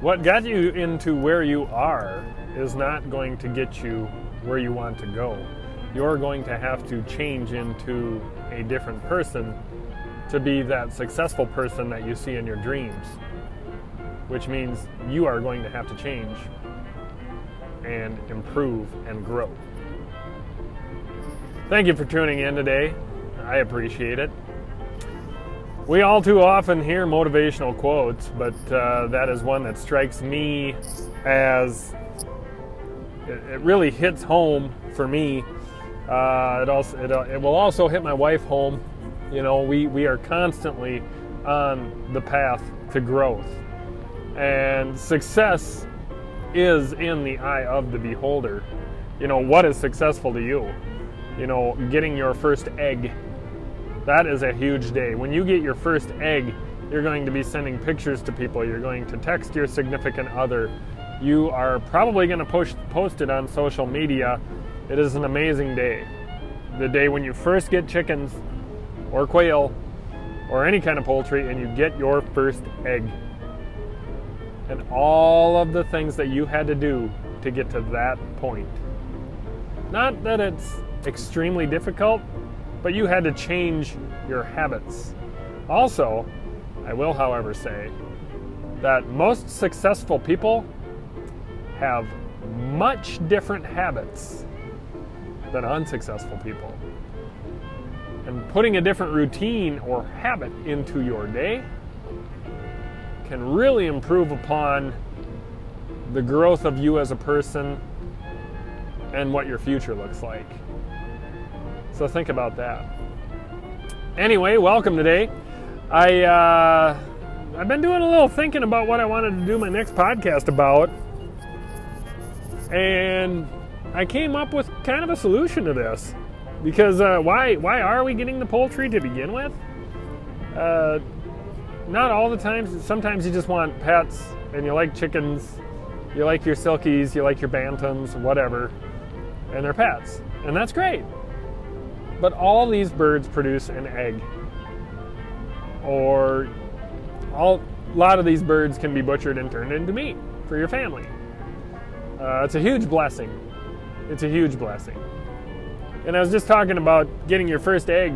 what got you into where you are is not going to get you where you want to go. You're going to have to change into a different person to be that successful person that you see in your dreams, which means you are going to have to change and improve and grow. Thank you for tuning in today. I appreciate it. We all too often hear motivational quotes, but uh, that is one that strikes me as it, really hits home for me. Uh, it also it, uh, it will also hit my wife home. You know, we we are constantly on the path to growth, and success is in the eye of the beholder. You know, what is successful to you? You know, getting your first egg that is a huge day. When you get your first egg, you're going to be sending pictures to people. You're going to text your significant other. You are probably going to post, post it on social media. It is an amazing day. The day when you first get chickens or quail or any kind of poultry and you get your first egg. And all of the things that you had to do to get to that point. Not that it's extremely difficult, but you had to change your habits. Also, I will, however, say that most successful people have much different habits than unsuccessful people. And putting a different routine or habit into your day can really improve upon the growth of you as a person and what your future looks like. So think about that. Anyway, welcome today. I uh, I've been doing a little thinking about what I wanted to do my next podcast about, and I came up with kind of a solution to this. Because uh, why why are we getting the poultry to begin with? Uh, not all the times. Sometimes you just want pets, and you like chickens, you like your silkies, you like your bantams, whatever, and they're pets, and that's great. But all these birds produce an egg. Or all, a lot of these birds can be butchered and turned into meat for your family. Uh, it's a huge blessing. It's a huge blessing. And I was just talking about getting your first egg.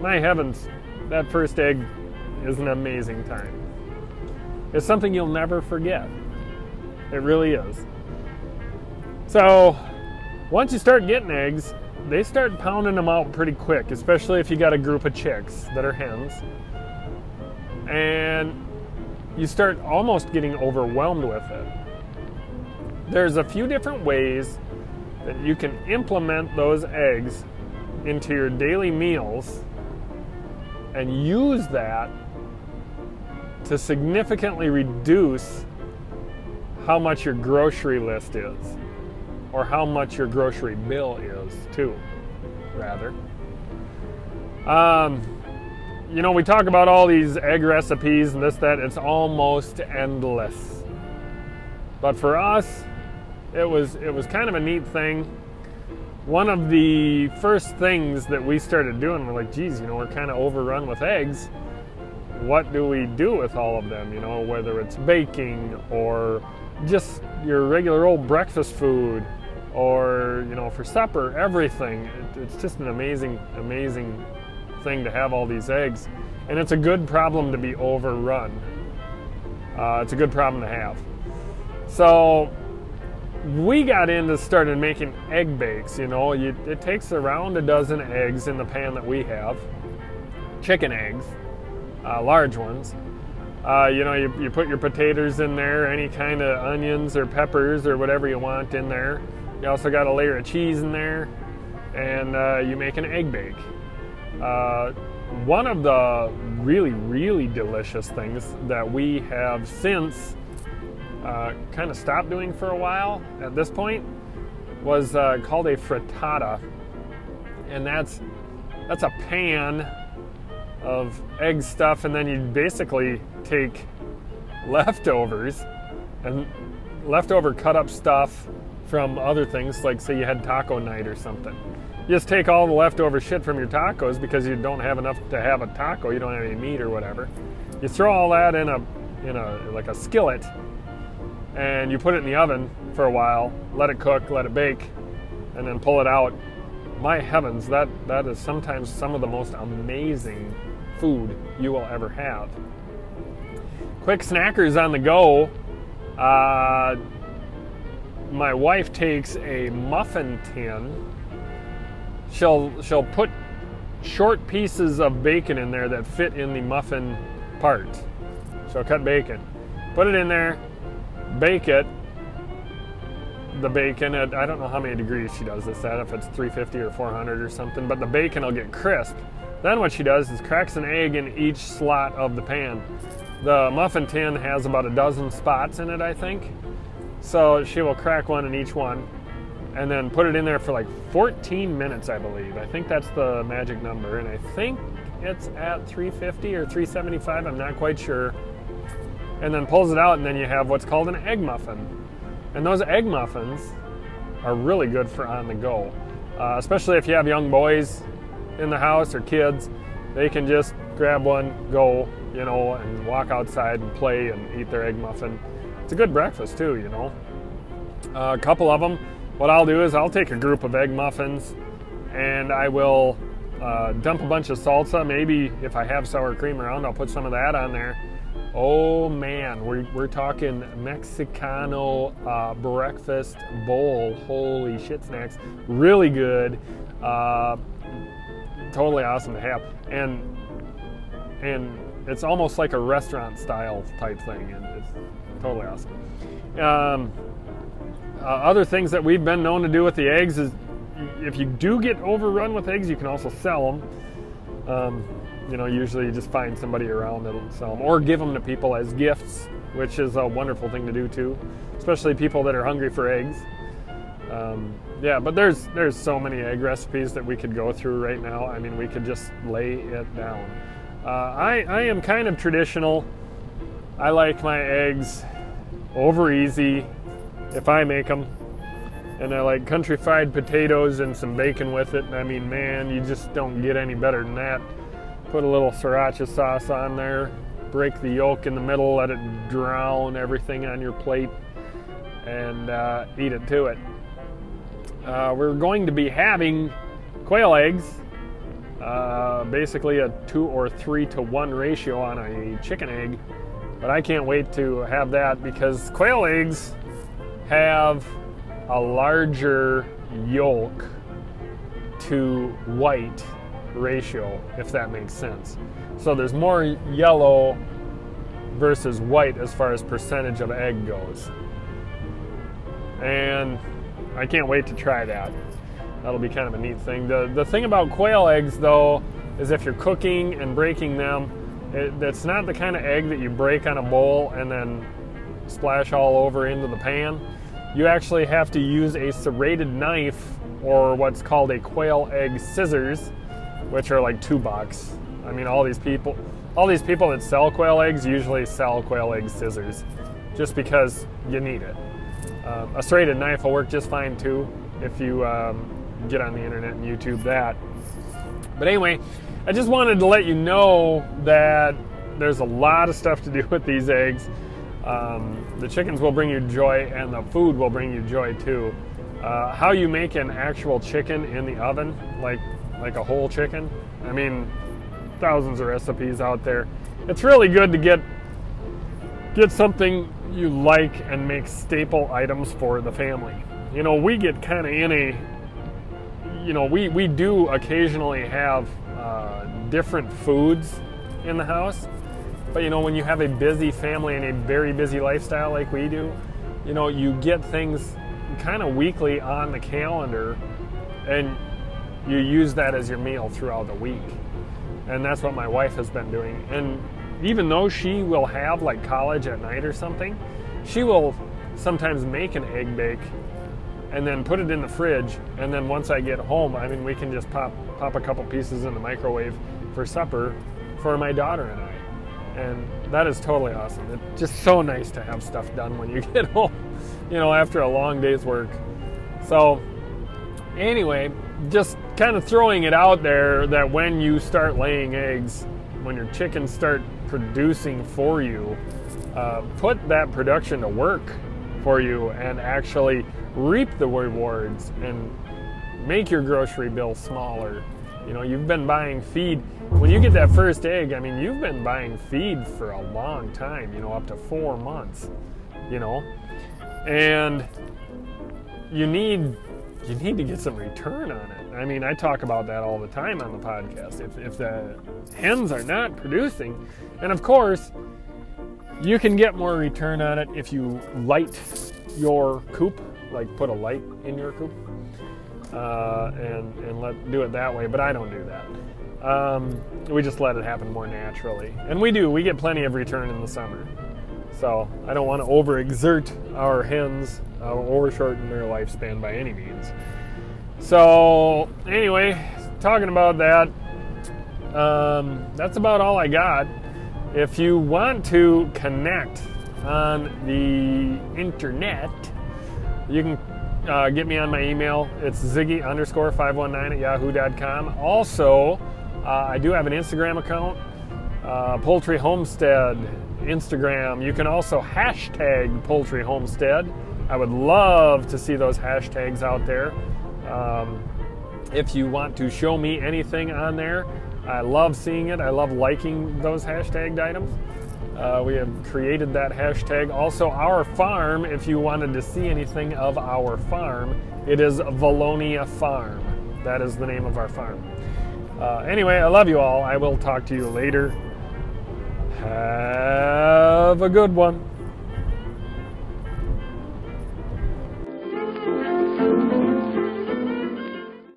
My heavens, that first egg is an amazing time. It's something you'll never forget. It really is. So, once you start getting eggs, they start pounding them out pretty quick, especially if you got a group of chicks that are hens. And you start almost getting overwhelmed with it. There's a few different ways that you can implement those eggs into your daily meals and use that to significantly reduce how much your grocery list is or how much your grocery bill is, too, rather. Um, you know, we talk about all these egg recipes and this, that, it's almost endless. But for us, it was it was kind of a neat thing. One of the first things that we started doing, we're like, geez, you know, we're kind of overrun with eggs. What do we do with all of them? You know, whether it's baking or just your regular old breakfast food or you know for supper everything. It, it's just an amazing amazing thing to have all these eggs. And it's a good problem to be overrun. Uh, it's a good problem to have. So we got into started making egg bakes you know. You, it takes around a dozen eggs in the pan that we have. Chicken eggs uh, large ones uh, you know you, you put your potatoes in there any kind of onions or peppers or whatever you want in there you also got a layer of cheese in there, and uh, you make an egg bake. Uh, one of the really, really delicious things that we have since uh, kind of stopped doing for a while at this point was uh, called a frittata, and that's that's a pan of egg stuff, and then you basically take leftovers and leftover cut up stuff from other things, like say you had taco night or something. You just take all the leftover shit from your tacos because you don't have enough to have a taco, you don't have any meat or whatever. You throw all that in a in a like a skillet and you put it in the oven for a while, let it cook, let it bake, and then pull it out. My heavens, that, that is sometimes some of the most amazing food you will ever have. Quick snackers on the go. Uh, my wife takes a muffin tin. She'll she'll put short pieces of bacon in there that fit in the muffin part. So cut bacon, put it in there, bake it. The bacon at I don't know how many degrees she does this at, if it's 350 or 400 or something, but the bacon will get crisp. Then what she does is cracks an egg in each slot of the pan. The muffin tin has about a dozen spots in it, I think. So she will crack one in each one and then put it in there for like 14 minutes, I believe. I think that's the magic number. And I think it's at 350 or 375, I'm not quite sure. And then pulls it out, and then you have what's called an egg muffin. And those egg muffins are really good for on the go, uh, especially if you have young boys in the house or kids. They can just grab one, go, you know, and walk outside and play and eat their egg muffin. It's a good breakfast too, you know. Uh, a couple of them. What I'll do is I'll take a group of egg muffins and I will uh, dump a bunch of salsa. Maybe if I have sour cream around, I'll put some of that on there. Oh man, we're, we're talking Mexicano uh, breakfast bowl. Holy shit snacks. Really good. Uh, totally awesome to have. And and it's almost like a restaurant style type thing. And it's totally awesome. Um, uh, other things that we've been known to do with the eggs is if you do get overrun with eggs, you can also sell them. Um, you know, usually you just find somebody around that'll sell them or give them to people as gifts, which is a wonderful thing to do too, especially people that are hungry for eggs. Um, yeah, but there's there's so many egg recipes that we could go through right now. I mean, we could just lay it down. Uh, I I am kind of traditional. I like my eggs over easy if I make them. And I like country fried potatoes and some bacon with it. I mean, man, you just don't get any better than that. Put a little sriracha sauce on there, break the yolk in the middle, let it drown everything on your plate, and uh, eat it to it. Uh, we're going to be having quail eggs, uh, basically a two or three to one ratio on a chicken egg. But I can't wait to have that because quail eggs have a larger yolk to white ratio, if that makes sense. So there's more yellow versus white as far as percentage of egg goes. And I can't wait to try that. That'll be kind of a neat thing. The, the thing about quail eggs, though, is if you're cooking and breaking them, it, it's not the kind of egg that you break on a bowl and then splash all over into the pan you actually have to use a serrated knife or what's called a quail egg scissors, which are like two bucks. I mean, all these people, all these people that sell quail eggs usually sell quail egg scissors, just because you need it. Um, a serrated knife will work just fine too if you um, get on the internet and YouTube that. But anyway, I just wanted to let you know that there's a lot of stuff to do with these eggs. Um, the chickens will bring you joy, and the food will bring you joy too. Uh, how you make an actual chicken in the oven, like like a whole chicken. I mean, thousands of recipes out there. It's really good to get get something you like and make staple items for the family. You know, we get kind of in a you know, we, we do occasionally have uh, different foods in the house. But you know, when you have a busy family and a very busy lifestyle like we do, you know, you get things kind of weekly on the calendar and you use that as your meal throughout the week. And that's what my wife has been doing. And even though she will have like college at night or something, she will sometimes make an egg bake and then put it in the fridge. And then once I get home, I mean, we can just pop pop a couple pieces in the microwave for supper for my daughter and I and that is totally awesome. It's just so nice to have stuff done when you get home, you know, after a long day's work. So, anyway, just kind of throwing it out there that when you start laying eggs, when your chickens start producing for you, uh, put that production to work. for you and actually reap the rewards and make your grocery bill smaller. You know, you've been buying feed. When you get that first egg, I mean, you've been buying feed for a long time, you know, up to four months, you know. And you need you need to get some return on it. I mean, I talk about that all the time on the podcast. If, if the hens are not producing, and of course, you can get more return on it if you light your coop, like put a light in your coop, uh, and and let do it that way. But I don't do that. Um, we just let it happen more naturally, and we do. We get plenty of return in the summer. So I don't want to overexert our hens uh, or shorten their lifespan by any means. So anyway, talking about that, um, that's about all I got. If you want to connect on the internet, you can uh, get me on my email. It's ziggy underscore 519 at yahoo.com. Also, uh, I do have an Instagram account, uh, Poultry Homestead Instagram. You can also hashtag Poultry Homestead. I would love to see those hashtags out there. Um, if you want to show me anything on there, I love seeing it. I love liking those hashtagged items. Uh, we have created that hashtag. Also, our farm, if you wanted to see anything of our farm, it is Valonia Farm. That is the name of our farm. Uh, anyway, I love you all. I will talk to you later. Have a good one.